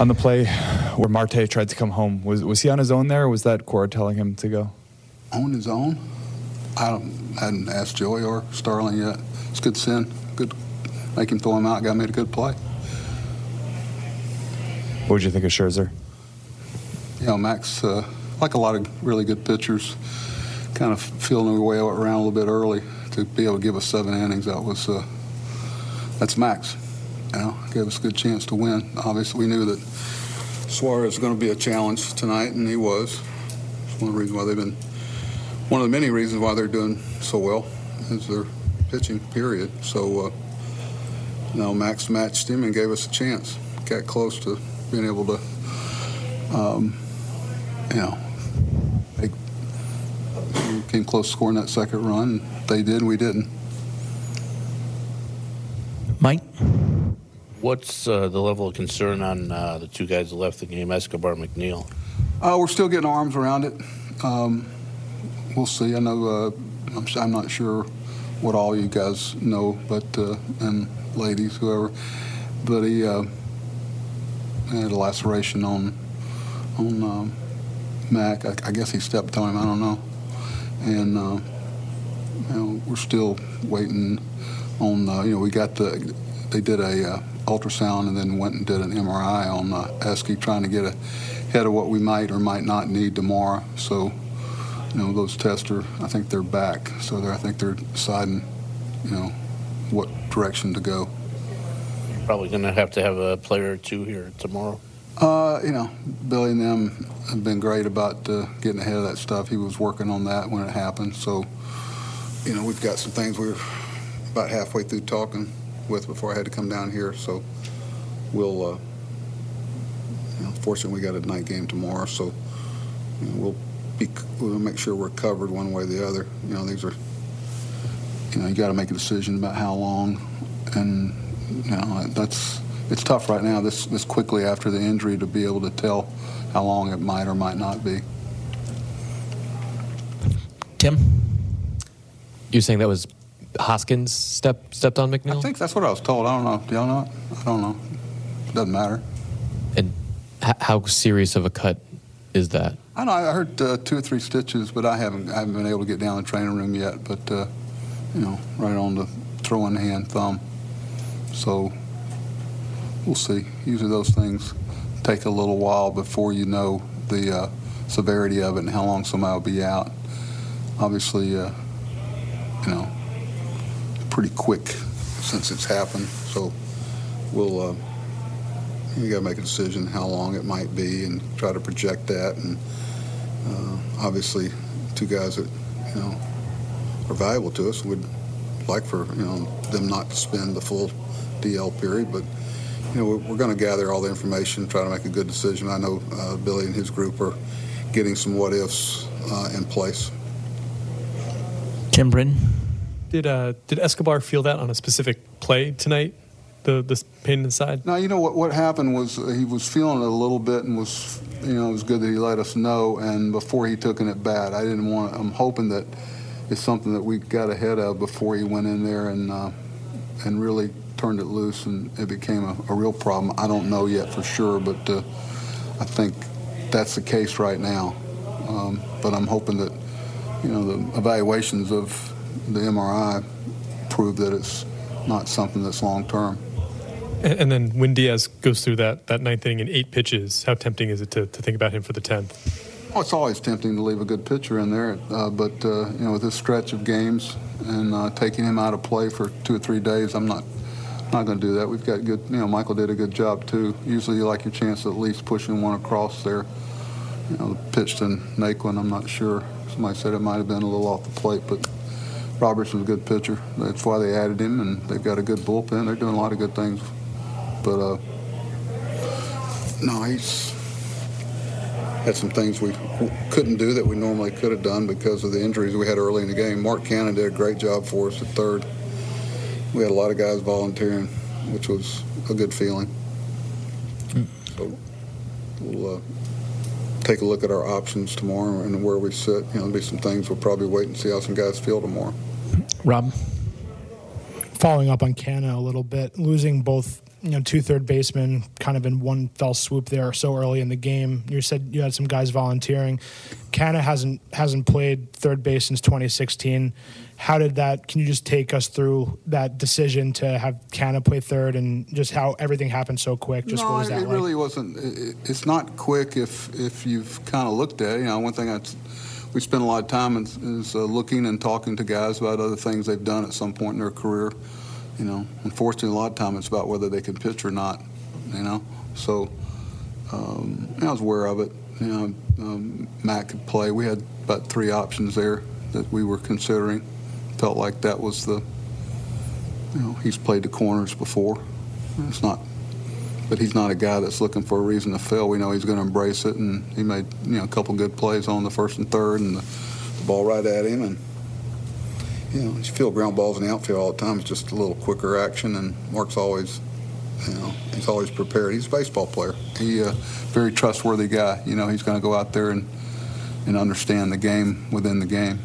On the play where Marte tried to come home, was was he on his own there, or was that Cora telling him to go? On his own? I don't, hadn't asked Joey or Starling yet. It's good sin. Good. Make him throw him out. Guy made a good play. What would you think of Scherzer? You know, Max, uh, like a lot of really good pitchers, kind of feeling their way around a little bit early to be able to give us seven innings. That was uh, that's Max. You know, gave us a good chance to win. Obviously, we knew that Suarez was going to be a challenge tonight, and he was. It's one of the reasons why they've been one of the many reasons why they're doing so well is their pitching. Period. So, uh, you know, Max matched him and gave us a chance. Got close to being able to, um, you know, came close to scoring that second run. They did, we didn't. Mike? What's uh, the level of concern on uh, the two guys that left the game, Escobar McNeil? Uh, we're still getting arms around it. Um, we'll see. I know uh, I'm, I'm, not sure what all you guys know, but uh, and ladies, whoever, but he uh, had a laceration on on um, Mac. I, I, guess he stepped on him. I don't know. And you know, we're still waiting on. You know, we got the. They did a uh, ultrasound and then went and did an MRI on uh, trying to get ahead of what we might or might not need tomorrow. So, you know, those tests are. I think they're back. So I think they're deciding, you know, what direction to go. You're probably going to have to have a player or two here tomorrow. Uh, you know, Billy and them have been great about uh, getting ahead of that stuff. He was working on that when it happened. So, you know, we've got some things we are about halfway through talking with before I had to come down here. So, we'll, uh, you know, fortunately, we got a night game tomorrow. So, you know, we'll be, we'll make sure we're covered one way or the other. You know, these are, you know, you got to make a decision about how long, and you know, that's it's tough right now, this, this quickly after the injury, to be able to tell how long it might or might not be. Tim? You're saying that was Hoskins step, stepped on McNeil? I think that's what I was told. I don't know. Do y'all know it? I don't know. It doesn't matter. And h- how serious of a cut is that? I know. I heard uh, two or three stitches, but I haven't. I haven't been able to get down the training room yet. But uh, you know, right on the throwing hand thumb. So we'll see. Usually those things take a little while before you know the uh, severity of it and how long somebody will be out. Obviously, uh, you know, pretty quick since it's happened. So we'll, uh, you got to make a decision how long it might be and try to project that. And uh, obviously, two guys that, you know, are valuable to us would like for, you know, them not to spend the full DL period, but you know, we're going to gather all the information, try to make a good decision. I know uh, Billy and his group are getting some what ifs uh, in place. Tim Britton? Did uh, did Escobar feel that on a specific play tonight? The the pain inside. Now you know what what happened was uh, he was feeling it a little bit and was you know it was good that he let us know and before he took it bad. I didn't want. I'm hoping that it's something that we got ahead of before he went in there and uh, and really turned it loose and it became a, a real problem. I don't know yet for sure, but uh, I think that's the case right now. Um, but I'm hoping that you know the evaluations of the MRI prove that it's not something that's long term. And, then when Diaz goes through that, that ninth inning in eight pitches, how tempting is it to, to think about him for the tenth? Oh, it's always tempting to leave a good pitcher in there, uh, but uh, you know, with this stretch of games and uh, taking him out of play for two or three days, I'm not not going to do that. We've got good, you know, Michael did a good job too. Usually you like your chance at least pushing one across there. You know, pitched in Naquin, I'm not sure. Somebody said it might have been a little off the plate, but Robertson's a good pitcher. That's why they added him, and they've got a good bullpen. They're doing a lot of good things. But, uh, no, he's had some things we couldn't do that we normally could have done because of the injuries we had early in the game. Mark Canha did a great job for us at third we had a lot of guys volunteering, which was a good feeling. Mm. So we'll uh, take a look at our options tomorrow and where we sit. You know, there'll be some things we'll probably wait and see how some guys feel tomorrow. Rob? Following up on Canha a little bit, losing both you know two third basemen kind of in one fell swoop there so early in the game. You said you had some guys volunteering. Canha hasn't hasn't played third base since 2016. How did that? Can you just take us through that decision to have Canha play third and just how everything happened so quick? Just no, what was that it like? really wasn't. It, it- it's not quick if if you've kind of looked at it. You know, one thing that's we spend a lot of time is, is uh, looking and talking to guys about other things they've done at some point in their career. You know, unfortunately, a lot of time it's about whether they can pitch or not. You know, so um, I was aware of it. You know, um, Matt could play. We had about three options there that we were considering. Felt like that was the. You know, he's played the corners before. It's not but he's not a guy that's looking for a reason to fail. We know he's going to embrace it, and he made you know a couple good plays on the first and third, and the, the ball right at him, and you know you feel ground balls in the outfield all the time. It's just a little quicker action, and Mark's always, you know, he's always prepared. He's a baseball player. He uh, very trustworthy guy. You know, he's going to go out there and and understand the game within the game.